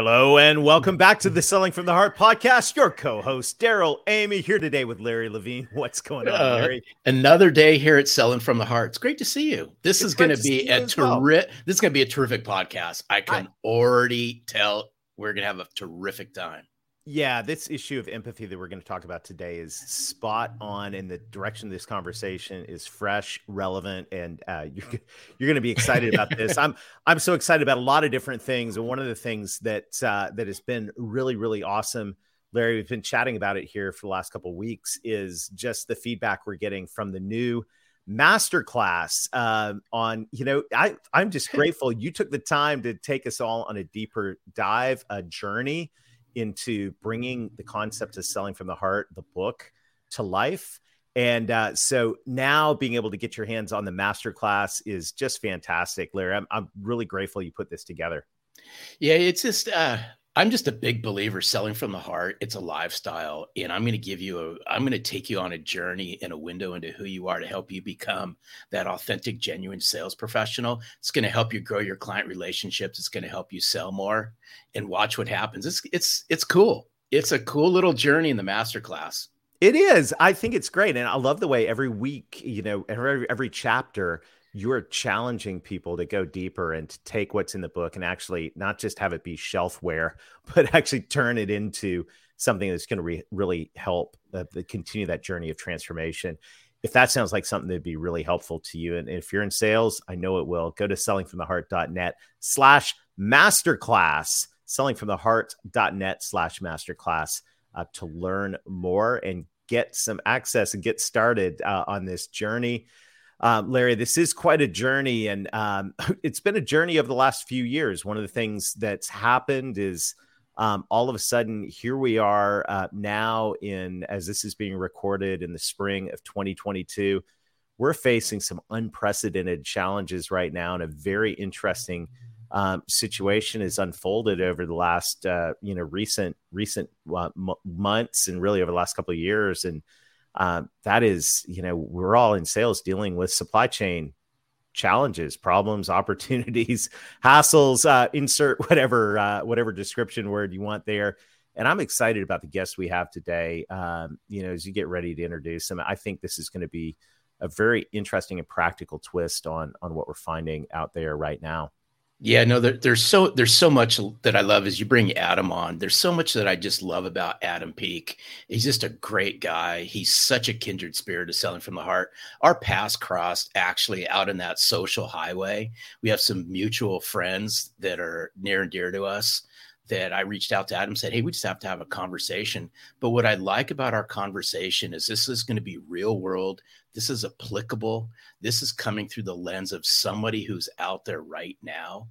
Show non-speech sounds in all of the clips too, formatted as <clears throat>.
Hello and welcome back to the Selling from the Heart podcast. Your co-host Darrell Amy here today with Larry Levine. <laughs> What's going on, Uh, Larry? Another day here at Selling from the Heart. It's great to see you. This It's is going to be a as well. terrific. This is going to be a terrific podcast. I can already tell we're going to have a terrific time. Yeah, this issue of empathy that we're going to talk about today is spot on, and the direction of this conversation is fresh, relevant, and uh, you're you're going to be excited about this. I'm I'm so excited about a lot of different things, and one of the things that uh, that has been really really awesome, Larry, we've been chatting about it here for the last couple of weeks, is just the feedback we're getting from the new masterclass um, on you know I I'm just <laughs> grateful you took the time to take us all on a deeper dive, a journey into bringing the concept of selling from the heart, the book, to life. And uh, so now being able to get your hands on the masterclass is just fantastic, Larry. I'm, I'm really grateful you put this together. Yeah, it's just uh I'm just a big believer selling from the heart. It's a lifestyle and I'm going to give you a I'm going to take you on a journey and a window into who you are to help you become that authentic genuine sales professional. It's going to help you grow your client relationships. It's going to help you sell more and watch what happens. It's it's it's cool. It's a cool little journey in the masterclass. It is. I think it's great. And I love the way every week, you know, every, every chapter, you're challenging people to go deeper and to take what's in the book and actually not just have it be shelfware, <laughs> but actually turn it into something that's going to re- really help uh, continue that journey of transformation. If that sounds like something that'd be really helpful to you, and if you're in sales, I know it will. Go to sellingfromtheheart.net slash masterclass, sellingfromtheheart.net slash masterclass uh, to learn more and get some access and get started uh, on this journey. Um, Larry, this is quite a journey, and um, <laughs> it's been a journey of the last few years. One of the things that's happened is um, all of a sudden, here we are uh, now in as this is being recorded in the spring of 2022. We're facing some unprecedented challenges right now, and a very interesting um, situation has unfolded over the last uh, you know recent recent uh, m- months and really over the last couple of years and um, that is you know we're all in sales dealing with supply chain challenges problems <laughs> opportunities hassles uh, insert whatever uh, whatever description word you want there. And i'm excited about the guests we have today. Um, you know as you get ready to introduce them i think this is going to be a very interesting and practical twist on on what we're finding out there right now Yeah, no, there, there's so there's so much that I love as you bring Adam on. There's so much that I just love about Adam Peek. He's just a great guy. He's such a kindred spirit of selling from the heart. Our paths crossed actually out in that social highway. We have some mutual friends that are near and dear to us that I reached out to Adam said, Hey, we just have to have a conversation. But what I like about our conversation is this is going to be real world. This is applicable. This is coming through the lens of somebody who's out there right now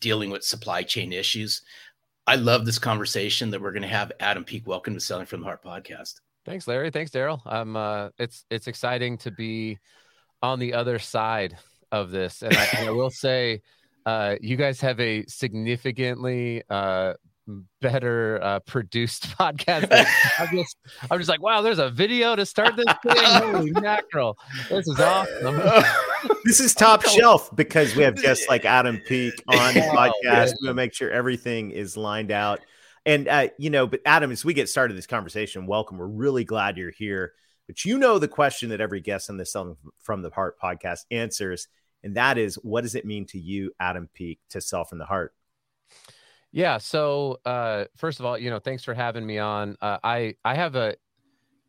dealing with supply chain issues. I love this conversation that we're going to have. Adam Peek, welcome to Selling from the Heart podcast. Thanks, Larry. Thanks, Daryl. I'm. Uh, it's it's exciting to be on the other side of this, and I, and I will <laughs> say, uh, you guys have a significantly uh, better uh, produced <laughs> podcast. I'm just, I'm just like, wow. There's a video to start this thing. Holy <laughs> mackerel! This is awesome. <laughs> this is top shelf because we have guests like Adam Peek on the Oh, podcast. man. We want to make sure everything is lined out. And uh, you know, but Adam, as we get started this conversation, welcome. We're really glad you're here. But you know the question that every guest on the Selling from the Heart podcast answers, and that is, what does it mean to you, Adam Peek, to sell from the heart? Yeah. So uh, first of all, you know, thanks for having me on. Uh, I I have a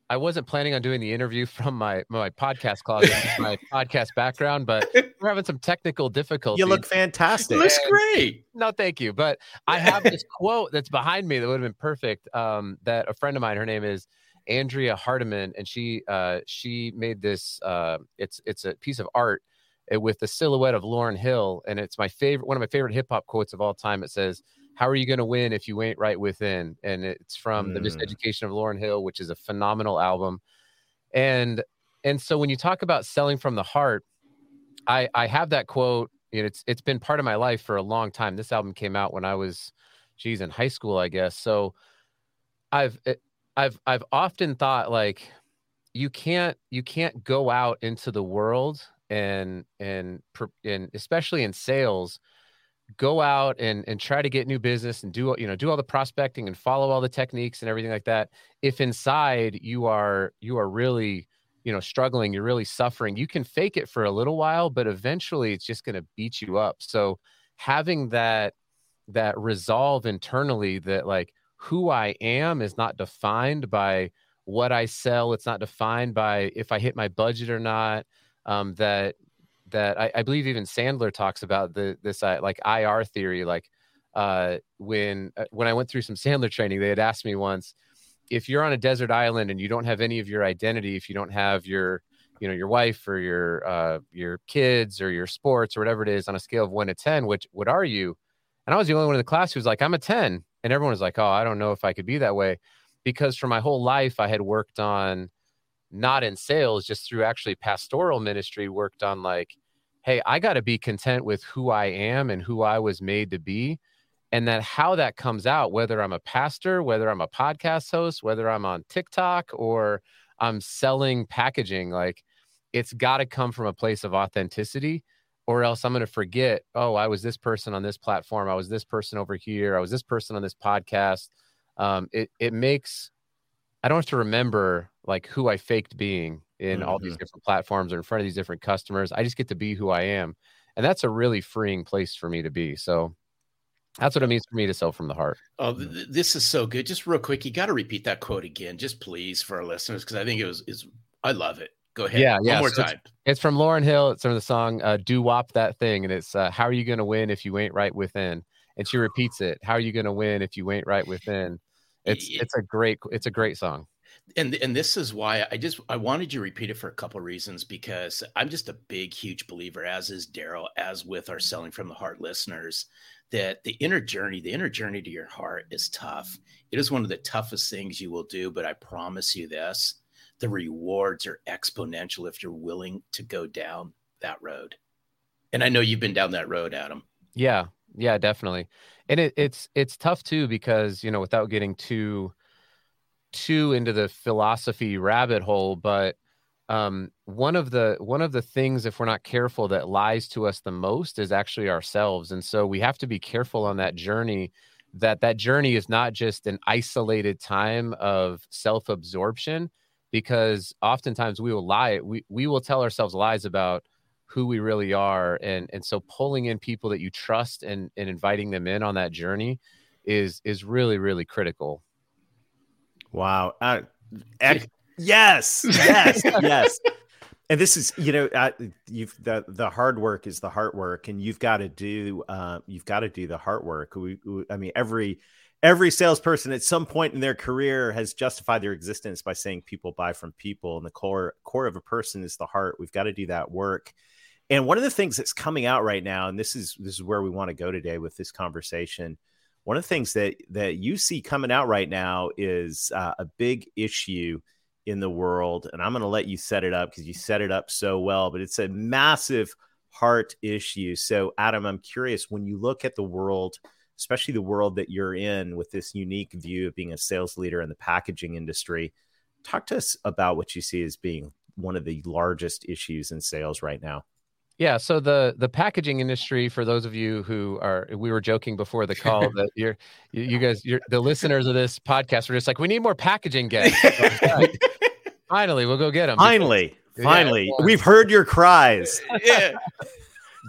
I wasn't planning on doing the interview <laughs> from my my podcast closet, <laughs> my podcast background, but we're having some technical difficulties. You look fantastic. Looks great. <laughs> No, thank you. But I have this quote that's behind me that would have been perfect. Um, that a friend of mine, her name is Andrea Hardiman, and she uh, she made this. Uh, it's it's a piece of art uh, with the silhouette of Lauryn Hill, and it's my favorite one of my favorite hip hop quotes of all time. It says, "How are you going to win if you ain't right within?" And it's from the Mm. Miseducation of Lauryn Hill, which is a phenomenal album. And and so when you talk about selling from the heart, I I have that quote. It's it's been part of my life for a long time. This album came out when I was, geez, in high school, I guess. So I've I've I've often thought like you can't you can't go out into the world and and and especially in sales go out and and try to get new business and do you know do all the prospecting and follow all the techniques and everything like that. If inside you are you are really you know struggling you're really suffering you can fake it for a little while but eventually it's just going to beat you up. So having that that resolve internally that like who i am is not defined by what i sell it's not defined by if i hit my budget or not um, that that I, I believe even sandler talks about the this uh, like ir theory like uh, when uh, when i went through some sandler training they had asked me once if you're on a desert island and you don't have any of your identity if you don't have your you know your wife or your uh, your kids or your sports or whatever it is on a scale of one to ten which what are you? And i was the only one in the class who was like i'm a 10 and everyone was like oh i don't know if i could be that way. Because for my whole life i had worked on not in sales just through actually pastoral ministry worked on like hey i got to be content with who i am and who i was made to be. And that how that comes out whether i'm a pastor whether i'm a podcast host whether i'm on tiktok or i'm selling packaging like it's got to come from a place of authenticity or else i'm going to forget oh i was this person on this platform. I was this person over here. I was this person on this podcast. Um, it, it makes i don't have to remember like who i faked being in all these different platforms or in front of these different customers i just get to be who i am and that's a really freeing place for me to be so that's what it means for me to sell from the heart. Oh, th- th- this is so good. Just real quick, you got to repeat that quote again, just please, for our listeners, because I think it was is. I love it. Go ahead. Yeah, One yeah, more so it's- time. It's from Lauryn Hill. It's from the song uh, "Doo Wop That Thing," and it's uh, "How are you going to win if you ain't right within?" And she repeats it, "How are you going to win if you ain't right within?" It's Y- it's a great it's a great song. And and this is why I just I wanted you to repeat it for a couple of reasons because I'm just a big huge believer as is Darrell as with our selling from the heart listeners that the inner journey the inner journey to your heart is tough. It is one of the toughest things you will do but I promise you this the rewards are exponential if you're willing to go down that road. And I know you've been down that road Adam. Yeah, yeah, definitely. And it, it's it's tough too because you know without getting too too into the philosophy rabbit hole, but um, one of the one of the things if we're not careful that lies to us the most is actually ourselves, and so we have to be careful on that journey. That that journey is not just an isolated time of self absorption, because oftentimes we will lie. We we will tell ourselves lies about who we really are and and so pulling in people that you trust and and inviting them in on that journey is is really really critical Wow. Uh, ec- yes. Yes. <laughs> yes. And this is, you know, uh, you've the the hard work is the heart work, and you've got to do, uh, you've got to do the heart work. We, we, I mean, every every salesperson at some point in their career has justified their existence by saying people buy from people, and the core core of a person is the heart. We've got to do that work. And one of the things that's coming out right now, and this is this is where we want to go today with this conversation. One of the things that that you see coming out right now is uh, a big issue in the world, and I'm going to let you set it up because you set it up so well. But it's a massive heart issue. So, Adam, I'm curious when you look at the world, especially the world that you're in, with this unique view of being a sales leader in the packaging industry. Talk to us about what you see as being one of the largest issues in sales right now. Yeah, so the the packaging industry for those of you who are we were joking before the call that <laughs> you're you, you guys you're the listeners of this podcast are just like we need more packaging guests. <laughs> Finally, we'll go get them. Finally, Yeah, finally, well- we've heard your cries. <laughs> yeah.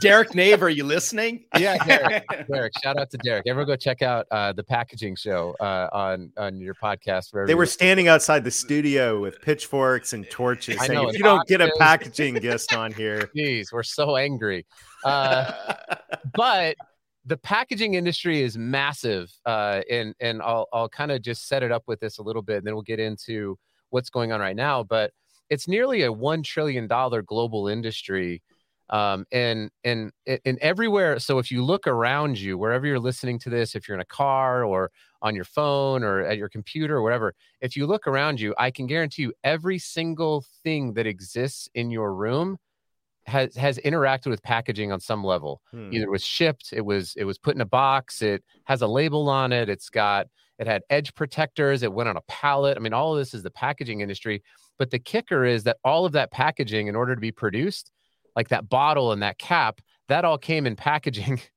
Derek Nave, are you listening? Yeah, Derek. <laughs> Derek, shout out to Derek. Everyone go check out uh, the packaging show uh, on on your podcast. wherever They were standing outside the studio with pitchforks and torches, I saying, know, "If you don't get a packaging guest on <laughs> here." Jeez, we're so angry. Uh, <laughs> but the packaging industry is massive, uh, and and I'll I'll kind of just set it up with this a little bit, and then we'll get into what's going on right now, but it's nearly a one trillion dollar global industry um, and and and everywhere. So if you look around you, wherever you're listening to this, if you're in a car or on your phone or at your computer or whatever, if you look around you, I can guarantee you every single thing that exists in your room has has interacted with packaging on some level. Hmm. Either it was shipped, it was it was put in a box, it has a label on it, it's got it had edge protectors, it went on a pallet. I mean, all of this is the packaging industry. But the kicker is that all of that packaging, in order to be produced, like that bottle and that cap, that all came in packaging. <laughs>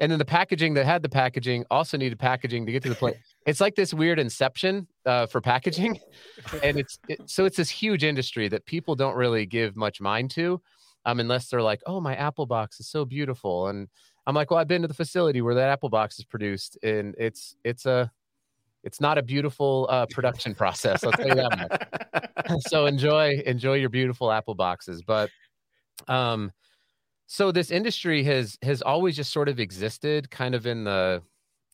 And then the packaging that had the packaging also needed packaging to get to the plate. <laughs> it's like this weird inception uh, for packaging, <laughs> and it's it, so it's this huge industry that people don't really give much mind to, um, unless they're like, "Oh, my Apple box is so beautiful," and I'm like, "Well, I've been to the facility where that Apple box is produced, and it's it's a it's not a beautiful uh, production process. I'll tell you that much. so enjoy enjoy your beautiful Apple boxes, but um, so this industry has has always just sort of existed, kind of in the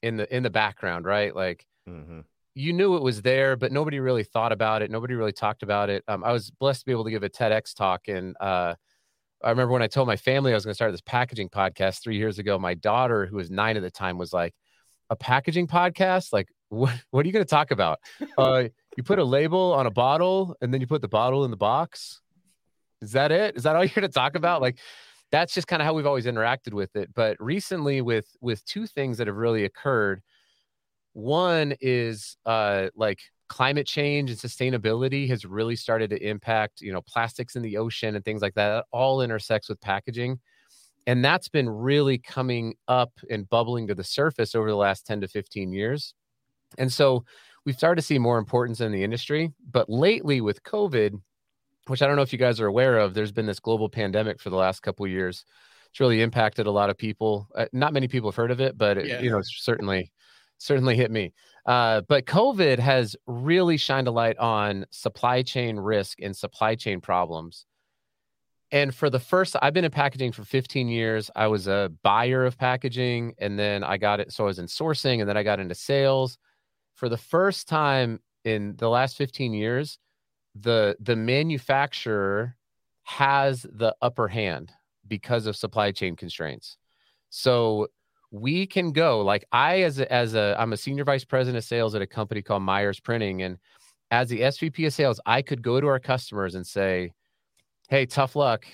in the in the background, right? Like mm-hmm. you knew it was there, but nobody really thought about it. Nobody really talked about it. Um, I was blessed to be able to give a TEDx talk, and uh, I remember when I told my family I was going to start this packaging podcast three years ago. My daughter, who was nine at the time, was like, "A packaging podcast? Like, <laughs> what? What are you going to talk about? <laughs> Uh, you put a label on a bottle, and then you put the bottle in the box." Is that it? Is that all <laughs> you're going to talk about? Like, that's just kind of how we've always interacted with it. But recently, with with two things that have really occurred. One is uh, like climate change and sustainability has really started to impact, you know, plastics in the ocean and things like that. that all intersects with packaging. And that's been really coming up and bubbling to the surface over the last 10 to 15 years. And so we've started to see more importance in the industry. But lately with COVID, which I don't know if you guys are aware of, there's been this global pandemic for the last couple years. It's really impacted a lot of people. Uh, not many people have heard of it, but it, yeah. you know, certainly, certainly hit me. Uh, but COVID has really shined a light on supply chain risk and supply chain problems. And for the first, I've been in packaging for 15 years. I was a buyer of packaging, and then I got it. So I was in sourcing, and then I got into sales. For the first time in the last 15 years, the the manufacturer has the upper hand because of supply chain constraints. So we can go like I as a, as a I'm a senior vice president of sales at a company called Meyers Printing and as the SVP of sales I could go to our customers and say, "Hey, tough luck.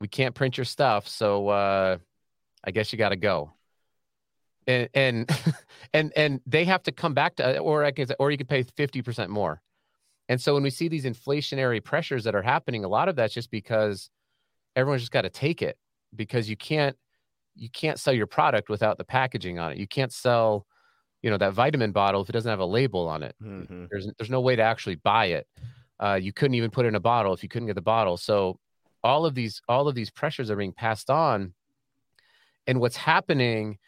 We can't print your stuff, so uh I guess you got to go." And and <laughs> and and they have to come back to or I can or you could pay 50% more. And so when we see these inflationary pressures that are happening, a lot of that's just because everyone's just got to take it because you can't you can't sell your product without the packaging on it. You can't sell, you know, that vitamin bottle if it doesn't have a label on it. Mm-hmm. There's there's no way to actually buy it. Uh, you couldn't even put it in a bottle if you couldn't get the bottle. So all of these all of these pressures are being passed on. And what's happening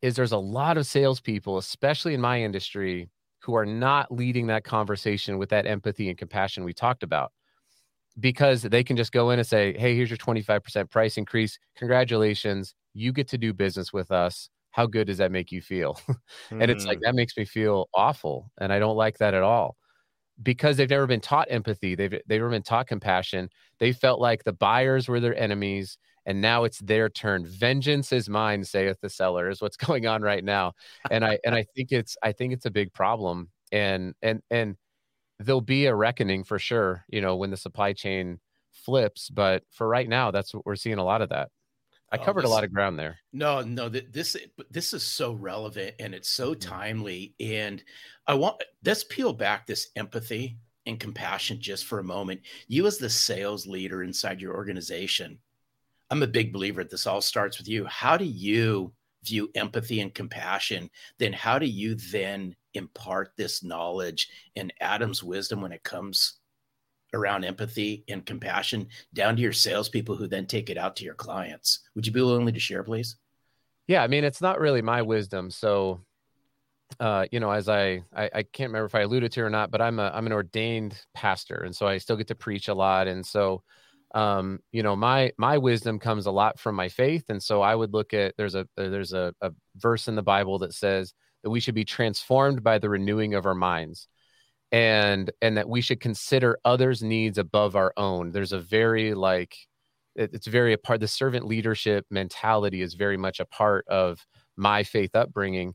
is there's a lot of salespeople, especially in my industry, who are not leading that conversation with that empathy and compassion we talked about because they can just go in and say, Hey, here's your 25% price increase. Congratulations. You get to do business with us. How good does that make you feel? <laughs> and mm. it's like, mm. that makes me feel awful. And I don't like that at all because they've never been taught empathy. They've, they've never been taught compassion. They felt like the buyers were their enemies and now it's their turn. Vengeance is mine saith the seller is what's <laughs> going on right now and i and i think it's i think it's a big problem and and and there'll be a reckoning for sure you know when the supply chain flips but for right now that's what we're seeing a lot of that. I oh, covered this, a lot of ground there. No no this this is so relevant and it's so mm-hmm. timely and i want let's peel back this empathy and compassion just for a moment. You as the sales leader inside your organization I'm a big believer this all starts with you. How do you view empathy and compassion? Then how do you then impart this knowledge and Adam's wisdom when it comes around empathy and compassion down to your salespeople who then take it out to your clients? Would you be willing to share, please? Yeah, I mean, it's not really my wisdom. So, uh, you know, as I, I, I can't remember if I alluded to it or not, but I'm a I'm an ordained pastor, and so I still get to preach a lot, and so um, you know, my my wisdom comes a lot from my faith, and so I would look at there's a there's a, a verse in the Bible that says that we should be transformed by the renewing of our minds. and and that we should consider others' needs above our own. There's a very like it's very a part the servant leadership mentality is very much a part of my faith upbringing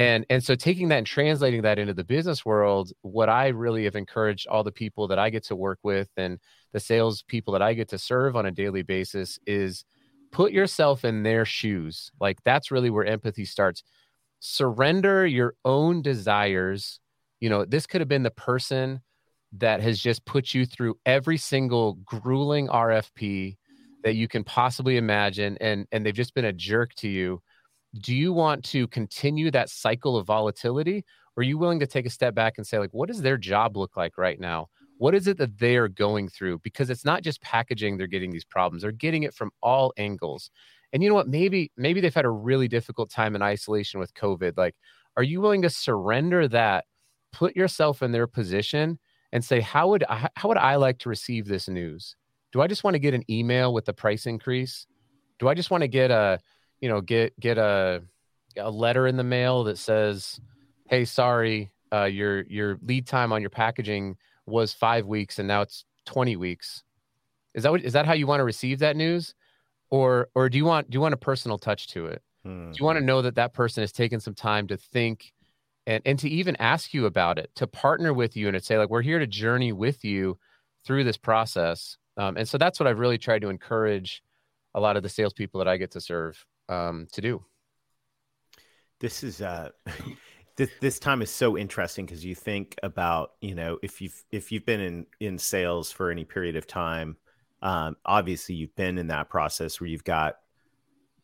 and and so taking that and translating that into the business world what i really have encouraged all the people that i get to work with and the sales people that i get to serve on a daily basis is put yourself in their shoes. Like that's really where empathy starts. Surrender your own desires. You know this could have been the person that has just put you through every single grueling rfp that you can possibly imagine and and they've just been a jerk to you do you want to continue that cycle of volatility or are you willing to take a step back and say like what does their job look like right now? What is it that they are going through? Because it's not just packaging they're getting these problems they're getting it from all angles. And you know what? Maybe maybe they've had a really difficult time in isolation with covid. Like are you willing to surrender that put yourself in their position and say how would I, how would i like to receive this news? Do i just want to get an email with the price increase? Do i just want to get a you know get get a a letter in the mail that says hey sorry uh, your your lead time on your packaging was five weeks and now it's 20 weeks. Is that what is that how you want to receive that news? Or or do you want do you want a personal touch to it? Hmm. do you want to know that that person has taken some time to think and and to even ask you about it to partner with you and to say like we're here to journey with you through this process. Um, and so that's what i've really tried to encourage a lot of the salespeople that i get to serve um, to do. This is uh, <laughs> this this time is so interesting because you think about you know if you've if you've been in in sales for any period of time, um, obviously you've been in that process where you've got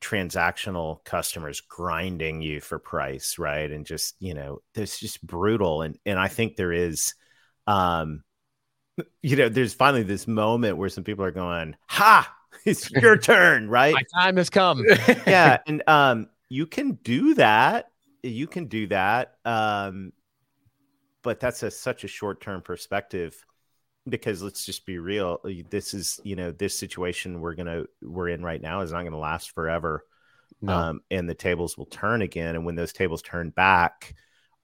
transactional customers grinding you for price, right? And just you know, it's just brutal. And and I think there is, um, <laughs> you know, there's finally this moment where some people are going, "Ha! <laughs> it's your turn, right? My time has come. <laughs> yeah, <laughs> and um, you can do that. You can do that. Um, but that's a such a short term perspective because let's just be real. This is you know this situation we're gonna we're in right now is not gonna last forever. No. Um, and the tables will turn again. And when those tables turn back,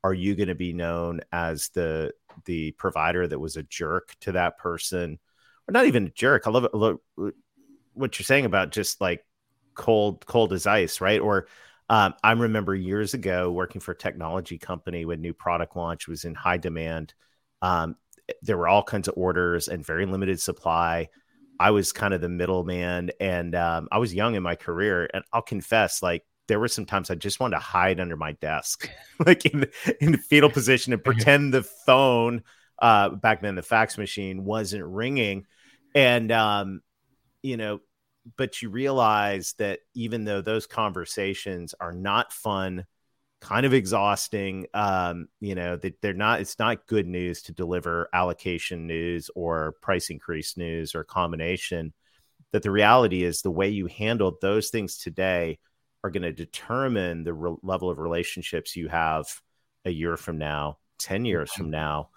are you going to be known as the the provider that was a jerk to that person, or not even a jerk? I love it what you're saying about just like cold, cold as ice, right? Or um, I remember years ago working for a technology company when new product launch was in high demand. Um, there were all kinds of orders and very limited supply. I was kind of the middleman, and um, I was young in my career. And I'll confess, like there were some times I just wanted to hide under my desk, <laughs> like in the, in the fetal position, and pretend the phone uh, back then the fax machine wasn't ringing. And um, you know, but you realize that even though those conversations are not fun, kind of exhausting, um, you know, that they're not, it's not good news to deliver allocation news or price increase news or combination. That the reality is the way you handle those things today are going to determine the re- level of relationships you have a year from now, 10 years from now.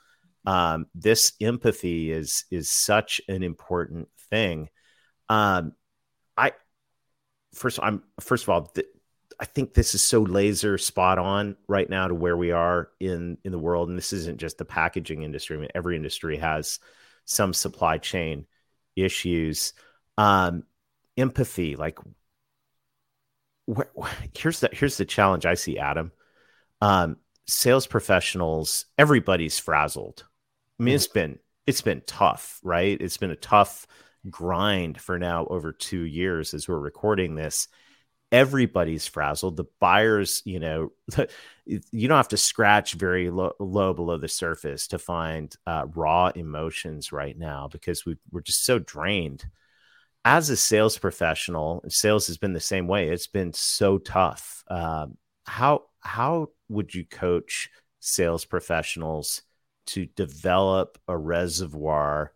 Um, this empathy is is such an important thing um, I first I'm first of all, th- I think this is so laser spot on right now to where we are in in the world, and this isn't just the packaging industry. I mean, every industry has some supply chain issues. Um, empathy, like where, wh- here's the here's the challenge I see, Adam. Um, sales professionals, everybody's frazzled. I mean, mm-hmm. it's been it's been tough, right? It's been a tough grind for now over two years as we're recording this. Everybody's frazzled. The buyers you know <laughs> you don't have to scratch very low, low below the surface to find uh, raw emotions right now because we, we're just so drained. As a sales professional sales has been the same way. It's been so tough. Um, how how would you coach sales professionals to develop a reservoir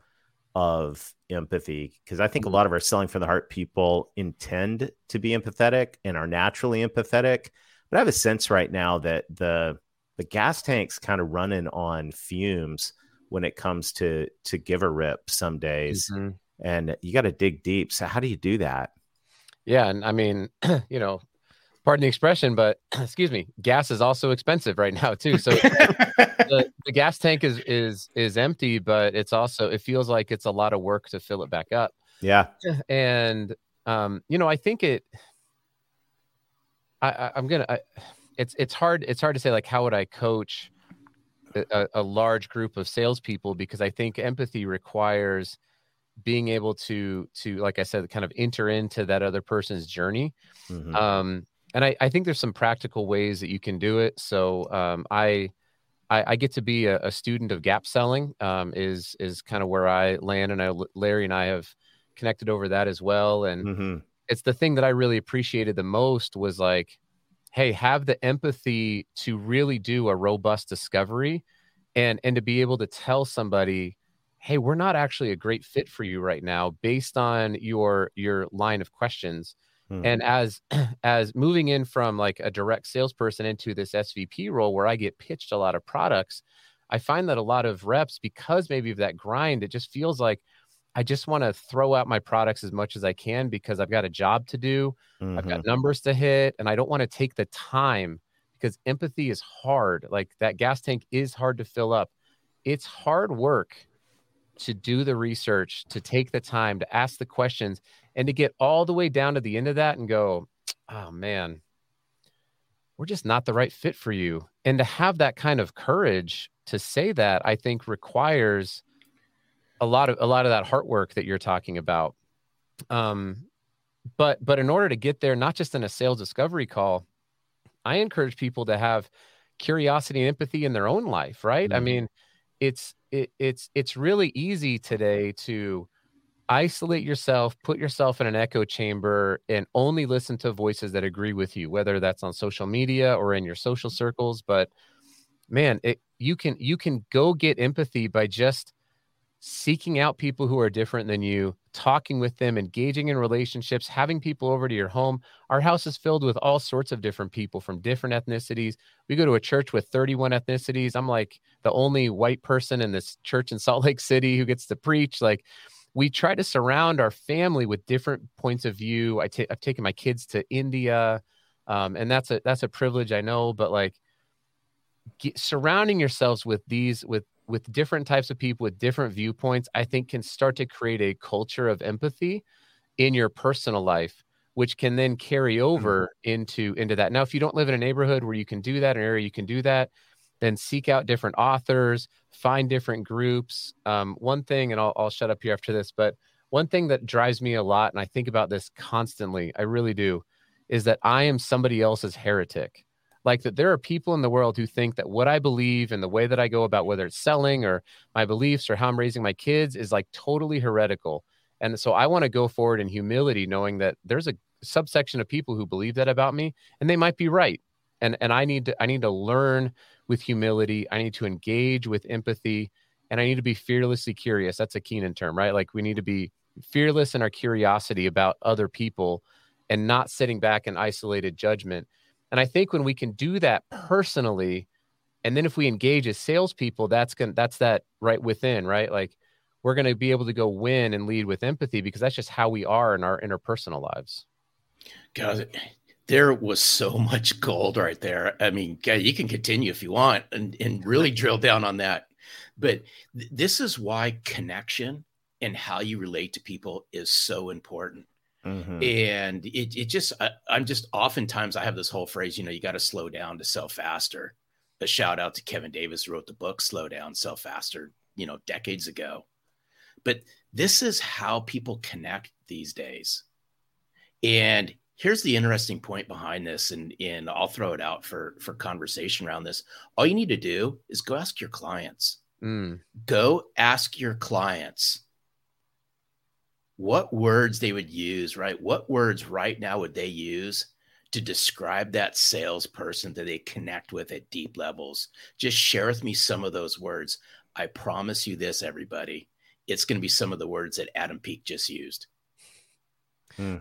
of empathy because I think a mm-hmm. lot of our selling from the heart people intend to be empathetic and are naturally empathetic. But I have a sense right now that the the gas tank's kind of running on fumes when it comes to to give a rip some days. Mm-hmm. And you got to dig deep. So how do you do that? Yeah, and I mean, <clears throat> you know, pardon the expression, but <clears throat> excuse me, gas is also expensive right now too. So <laughs> the, the gas tank is is is empty, but it's also it feels like it's a lot of work to fill it back up. Yeah. <clears throat> And um, you know, I think it. I, I I'm gonna. I, it's it's hard. It's hard to say like how would I coach a, a large group of salespeople because I think empathy requires being able to to like I said, kind of enter into that other person's journey. Mhm. Um, and I, I think there's some practical ways that you can do it. So um, I, I I get to be a, a student of gap selling. Um, is is kind of where I land, and I Larry and I have connected over that as well. And Mhm. it's the thing that I really appreciated the most was like, hey, have the empathy to really do a robust discovery and and to be able to tell somebody, hey, we're not actually a great fit for you right now based on your your line of questions. Mhm. And as <clears throat> as moving in from like a direct salesperson into this SVP role where I get pitched a lot of products, I find that a lot of reps, because maybe of that grind, it just feels like I just want to throw out my products as much as I can because I've got a job to do. I've Mhm. got numbers to hit, and I don't want to take the time because empathy is hard. Like that gas tank is hard to fill up. It's hard work to do the research, to take the time, to ask the questions, and to get all the way down to the end of that and go, oh man, we're just not the right fit for you. And to have that kind of courage to say that, I think requires a lot of a lot of that heart work that you're talking about. Um, but but in order to get there, not just in a sales discovery call, I encourage people to have curiosity and empathy in their own life, right? I Mhm. mean, it's it, it's it's really easy today to isolate yourself, put yourself in an echo chamber, and only listen to voices that agree with you, whether that's on social media or in your social circles. But man, it you can you can go get empathy by just seeking out people who are different than you, talking with them, engaging in relationships, having people over to your home. Our house is filled with all sorts of different people from different ethnicities. We go to a church with 31 ethnicities. I'm like the only white person in this church in Salt Lake City who gets to preach. Like, we try to surround our family with different points of view. I ta- I've taken my kids to India, um, and that's a that's a privilege I know. But like, get, surrounding yourselves with these with with different types of people with different viewpoints, I think can start to create a culture of empathy in your personal life, which can then carry over into into that. Now, if you don't live in a neighborhood where you can do that, an area you can do that, then seek out different authors, find different groups. Um, one thing, and I'll, I'll shut up here after this, but one thing that drives me a lot, and I think about this constantly, I really do, is that I am somebody else's heretic. Like that, there are people in the world who think that what I believe and the way that I go about whether it's selling or my beliefs or how I'm raising my kids is like totally heretical. And so I want to go forward in humility, knowing that there's a subsection of people who believe that about me, and they might be right. And and I need to I need to learn with humility. I need to engage with empathy, and I need to be fearlessly curious. That's a Keenan term, right? Like we need to be fearless in our curiosity about other people, and not sitting back in isolated judgment. And I think when we can do that personally, and then if we engage as salespeople, that's going that's that right within, right? Like we're going to be able to go win and lead with empathy because that's just how we are in our interpersonal lives. God, there was so much gold right there. I mean, you can continue if you want and, and really drill down on that. But th- this is why connection and how you relate to people is so important. Mhm. And it, it just, I, I'm just oftentimes I have this whole phrase, you know, you got to slow down to sell faster. A shout out to Kevin Davis, who wrote the book Slow Down, Sell Faster, you know, decades ago. But this is how people connect these days. And here's the interesting point behind this, and, and I'll throw it out for, for conversation around this. All you need to do is go ask your clients. Mm, Go ask your clients what words they would use, right? What words right now would they use to describe that salesperson that they connect with at deep levels? Just share with me some of those words. I promise you this, everybody. It's going to be some of the words that Adam Peek just used.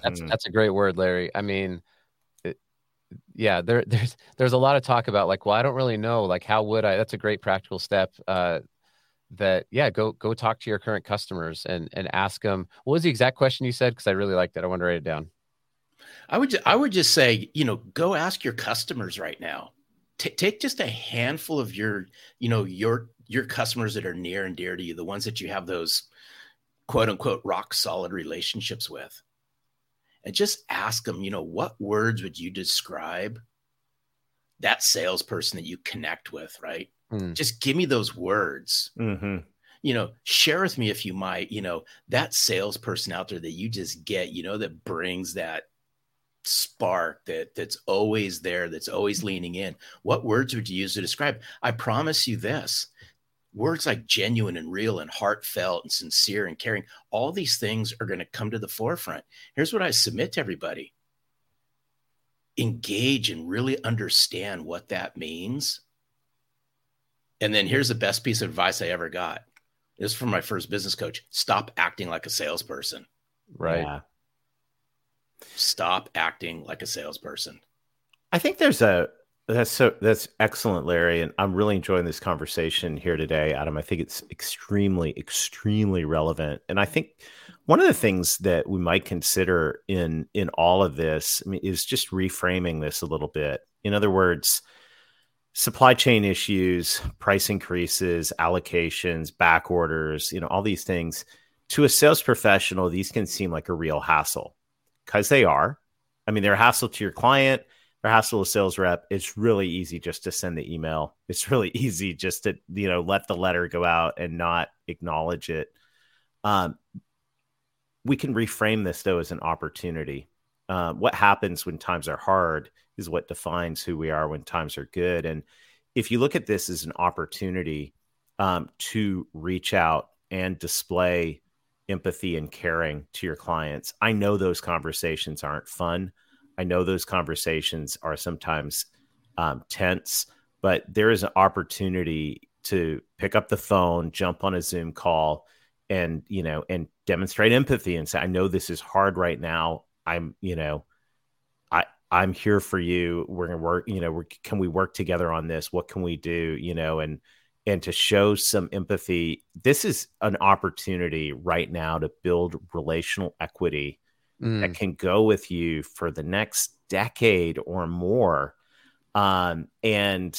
That's Mhm. that's a great word, Larry. I mean, it, yeah, there <laughs> there's there's a lot of talk about like, well, I don't really know, like, how would I? That's a great practical step. Uh, that yeah, go go talk to your current customers and and ask them. What was the exact question you said? Because I really liked it. I want to write it down. I would I would just say, you know, go ask your customers right now. Ta take just a handful of your, you know, your your customers that are near and dear to you, the ones that you have those quote unquote rock solid relationships with. And just ask them, you know, what words would you describe that salesperson that you connect with, right? Mm. Just give me those words. Mm-hmm. You know, share with me if you might, you know, that salesperson out there that you just get, you know, that brings that spark that that's always there, that's always leaning in. What words would you use to describe? I promise you this. Words like genuine and real and heartfelt and sincere and caring, all these things are going to come to the forefront. Here's what I submit to everybody engage and really understand what that means. And then here's the best piece of advice I ever got. This is from my first business coach. Stop acting like a salesperson. Right. Yeah. Stop acting like a salesperson. I think there's a that's so that's excellent, Larry, and I'm really enjoying this conversation here today, Adam. I think it's extremely, extremely relevant, and I think one of the things that we might consider in in all of this I mean, is just reframing this a little bit. In other words, supply chain issues, price increases, allocations, back orders, you know, all these things. To a sales professional, these can seem like a real hassle because they are. I mean, they're a hassle to your client or hassle a sales rep, it's really easy just to send the email. It's really <laughs> easy just to, you know, let the letter go out and not acknowledge it. Um, we can reframe this though as an opportunity. Uh, what happens when times are hard is what defines who we are when times are good. And if you look at this as an opportunity um, to reach out and display empathy and caring to your clients, I know those conversations aren't fun. I know those conversations are sometimes um, tense, but there is an opportunity to pick up the phone, jump on a Zoom call, and you know, and demonstrate empathy and say, "I know this is hard right now. I'm, you know, I I'm here for you. We're gonna work. You know, can we work together on this? What can we do? You know, and and to show some empathy. This is an opportunity right now to build relational equity mm. that can go with you for the next decade or more. Um, and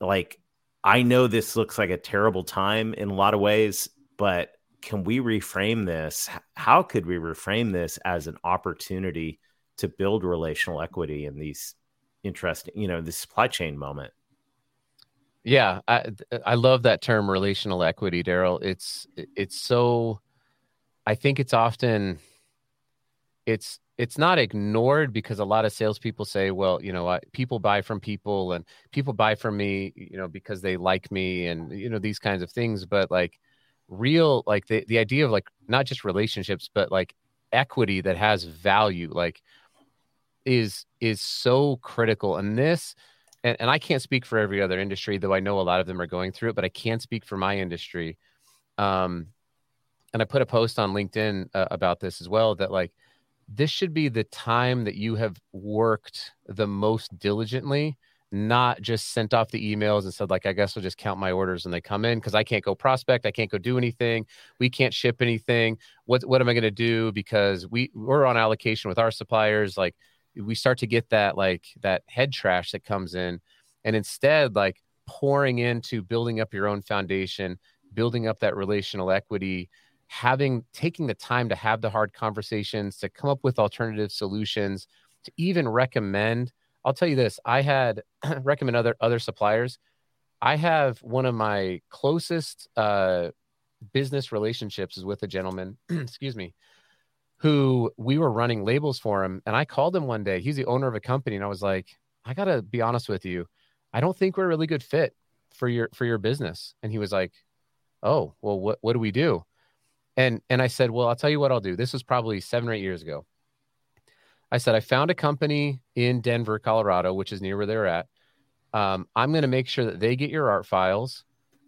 like, I know this looks like a terrible time in a lot of ways, but can we reframe this? How could we reframe this as an opportunity to build relational equity in these interesting, you know, the supply chain moment? Yeah, I I love that term relational equity, Darrell. It's it's so I think it's often it's it's not ignored because a lot of salespeople say, well, you know, people buy from people and people buy from me, you know, because they like me and you know these kinds of things. But like real, like the the idea of like not just relationships, but like equity that has value, like is is so critical. And this, and, and I can't speak for every other industry, though I know a lot of them are going through it, but I can speak for my industry. Um, and I put a post on LinkedIn uh, about this as well. That like this should be the time that you have worked the most diligently not just sent off the emails and said like i guess i'll just count my orders when they come in because i can't go prospect i can't go do anything we can't ship anything. What what am i going to do? Because we we're on allocation with our suppliers like we start to get that like that head trash that comes in. And instead like pouring into building up your own foundation building up that relational equity having taking the time to have the hard conversations to come up with alternative solutions to even recommend i'll tell you this i had <clears throat> recommend other other suppliers. I have one of my closest uh, business relationships is with a gentleman <clears throat> excuse me who we were running labels for him and i called him one day. He's the owner of a company and i was like i gotta be honest with you. I don't think we're a really good fit for your for your business. And he was like oh well what, what do we do and and I said, well, I'll tell you what I'll do. This was probably seven or eight years ago. I said I found a company in Denver, Colorado, which is near where they're at. Um, I'm going to make sure that they get your art files.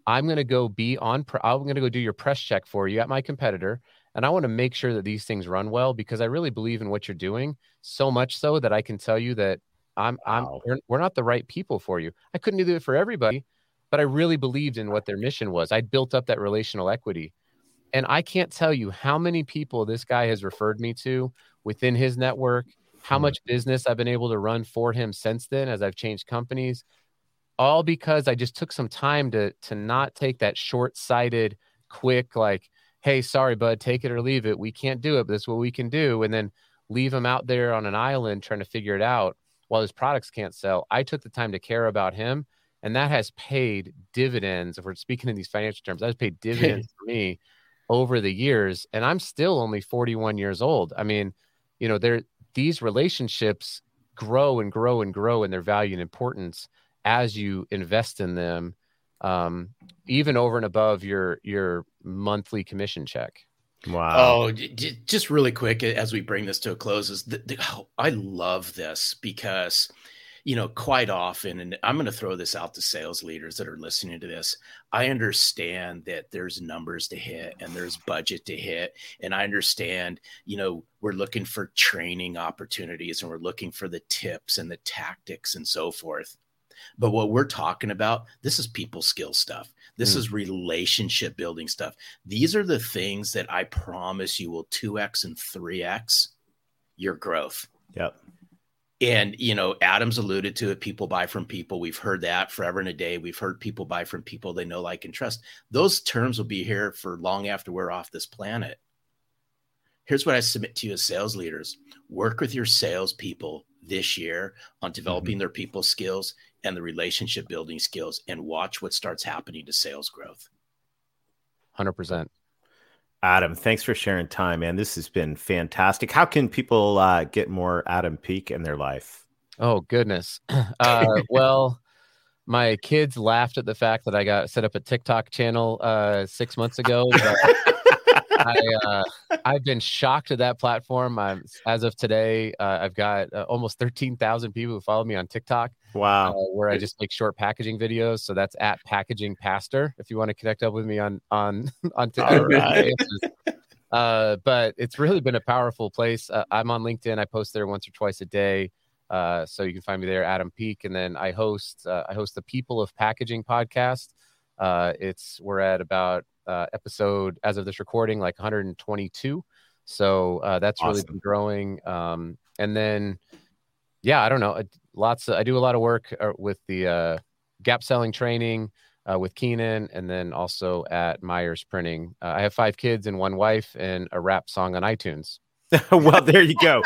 I'm going to go be on. I'm going to go do your press check for you at my competitor, and I want to make sure that these things run well because I really believe in what you're doing so much so that I can tell you that I'm wow. I'm we're, we're not the right people for you. I couldn't do it for everybody, but I really believed in what their mission was. I built up that relational equity And I can't tell you how many people this guy has referred me to within his network, how Hmm. much business I've been able to run for him since then as I've changed companies, all because I just took some time to to not take that short-sighted, quick like, "Hey, sorry, bud, take it or leave it. We can't do it, but this is what we can do," and then leave him out there on an island trying to figure it out while his products can't sell. I took the time to care about him, and that has paid dividends. If we're speaking in these financial terms, that has paid <laughs> dividends for me over the years, and I'm still only 41 years old. I mean, you know, there these relationships grow and grow and grow in their value and importance as you invest in them, um, even over and above your your monthly commission check. Wow. Oh, j- j- just really quick as we bring this to a close is the, the, oh, I love this because you know quite often and I'm going to throw this out to sales leaders that are listening to this. I understand that there's numbers to hit and there's budget to hit and I understand, you know, we're looking for training opportunities and we're looking for the tips and the tactics and so forth. But what we're talking about, this is people skill stuff. This Mm. is relationship building stuff. These are the things that I promise you will 2x and 3x your growth. Yep. And, you know, Adams alluded to it people buy from people. We've heard that forever and a day. We've heard people buy from people they know, like, and trust. Those terms will be here for long after we're off this planet. Here's what I submit to you as sales leaders work with your salespeople this year on mm-hmm. developing their people skills and the relationship building skills and watch what starts happening to sales growth. 100%. Adam, thanks for sharing time, man. This has been fantastic. How can people uh, get more Adam Peek in their life? Oh goodness. <clears throat> Uh, <laughs> well, my kids laughed at the fact that I got set up a TikTok channel uh, six months ago. But I, uh, I've been shocked at that platform. I'm, as of today, uh, I've got uh, almost thirteen thousand people who follow me on TikTok, uh, Wow. where I just make short packaging videos. So that's at Packaging Pastor. If you want to connect up with me on on <laughs> on TikTok. Right. <laughs> uh, but it's really been a powerful place. Uh, I'm on LinkedIn. I post there once or twice a day. Uh, so you can find me there, Adam Peek, and then I host uh, I host the People of Packaging podcast. Uh, it's we're at about uh, episode as of this recording like 122. So uh, that's really been growing. Um, and then yeah, I don't know, lots. Of, I do a lot of work uh, with the uh, gap selling training uh, with Keenan, and then also at Meyers Printing. Uh, I have five kids and one wife, and a rap song on iTunes. <laughs> well, there you go.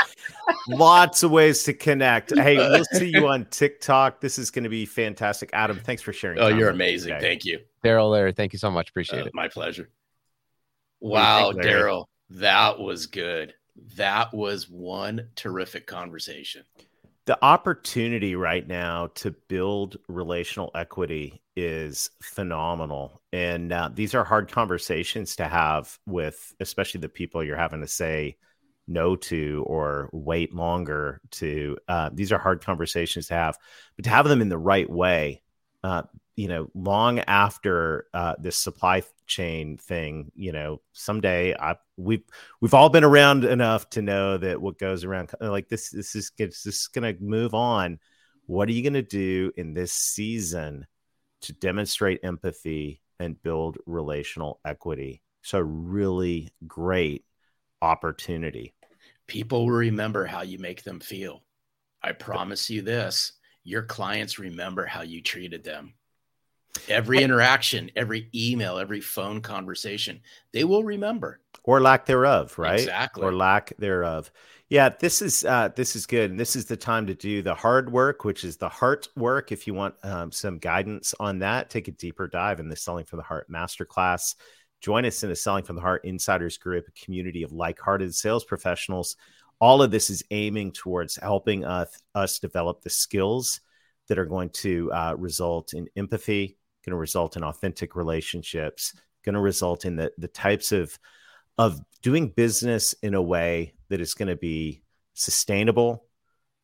Lots of ways to connect. Hey, we'll see you on TikTok. This is going to be fantastic. Adam, thanks for sharing. Oh, time you're amazing. today. Thank you. Darrell, Larry, thank you so much. Appreciate Uh, it. My pleasure. Wow. Darrell, that was good. That was one terrific conversation. the opportunity right now to build relational equity is phenomenal and uh, these are hard conversations to have with especially the people you're having to say no to or wait longer to uh, these are hard conversations to have but to have them in the right way uh, you know long after uh, this supply chain thing you know someday i we've we've all been around enough to know that what goes around like this this is this is going to move on. What are you going to do in this season to demonstrate empathy and build relational equity? So really great opportunity People will remember how you make them feel. I promise you this your clients remember how you treated them. Every interaction, every email, every phone conversation, they will remember. or lack thereof right Exactly. or lack thereof yeah this is uh this is good and this is the time to do the hard work which is the heart work if you want um, some guidance on that take a deeper dive in the selling from the heart masterclass join us in the selling from the heart insiders group a community of like-hearted sales professionals all of this is aiming towards helping us us develop the skills that are going to uh, result in empathy going to result in authentic relationships going to result in the the types of of doing business in a way that is going to be sustainable,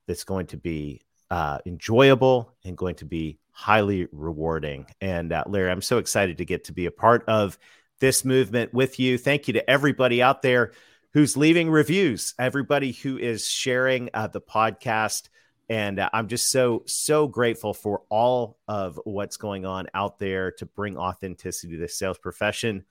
that's going to be uh, enjoyable, and going to be highly rewarding. And uh, Larry, I'm so excited to get to be a part of this movement with you. Thank you to everybody out there who's leaving reviews, everybody who is sharing uh, the podcast. And uh, I'm just so, so grateful for all of what's going on out there to bring authenticity to the sales profession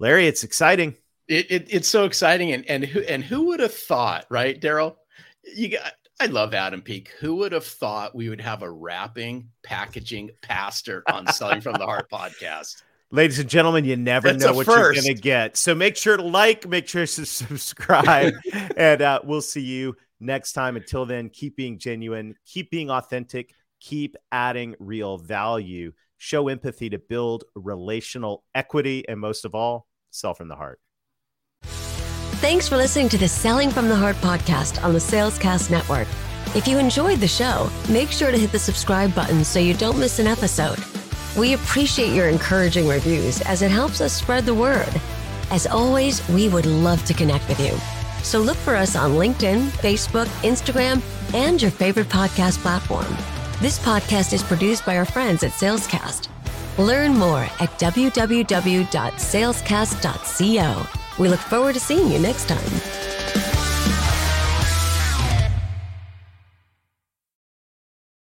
Larry, it's exciting. It, it, it's so exciting, and and who and who would have thought, right, Darrell? You got. I love Adam Peek. Who would have thought we would have a wrapping, packaging pastor on Selling from the Heart <laughs> podcast? Ladies and gentlemen, you never That's know what first. you're going to get. So make sure to like, make sure to <laughs> subscribe, <laughs> and uh, we'll see you next time. Until then, keep being genuine, keep being authentic, keep adding real value, show empathy to build relational equity, and most of all, sell from the heart. Thanks for listening to the Selling from the Heart podcast on the Salescast Network. If you enjoyed the show, make sure to hit the subscribe button so you don't miss an episode. We appreciate your encouraging reviews as it helps us spread the word. As always, we would love to connect with you. So look for us on LinkedIn, Facebook, Instagram, and your favorite podcast platform. This podcast is produced by our friends at Salescast. Learn more at www.salescast.co. We look forward to seeing you next time.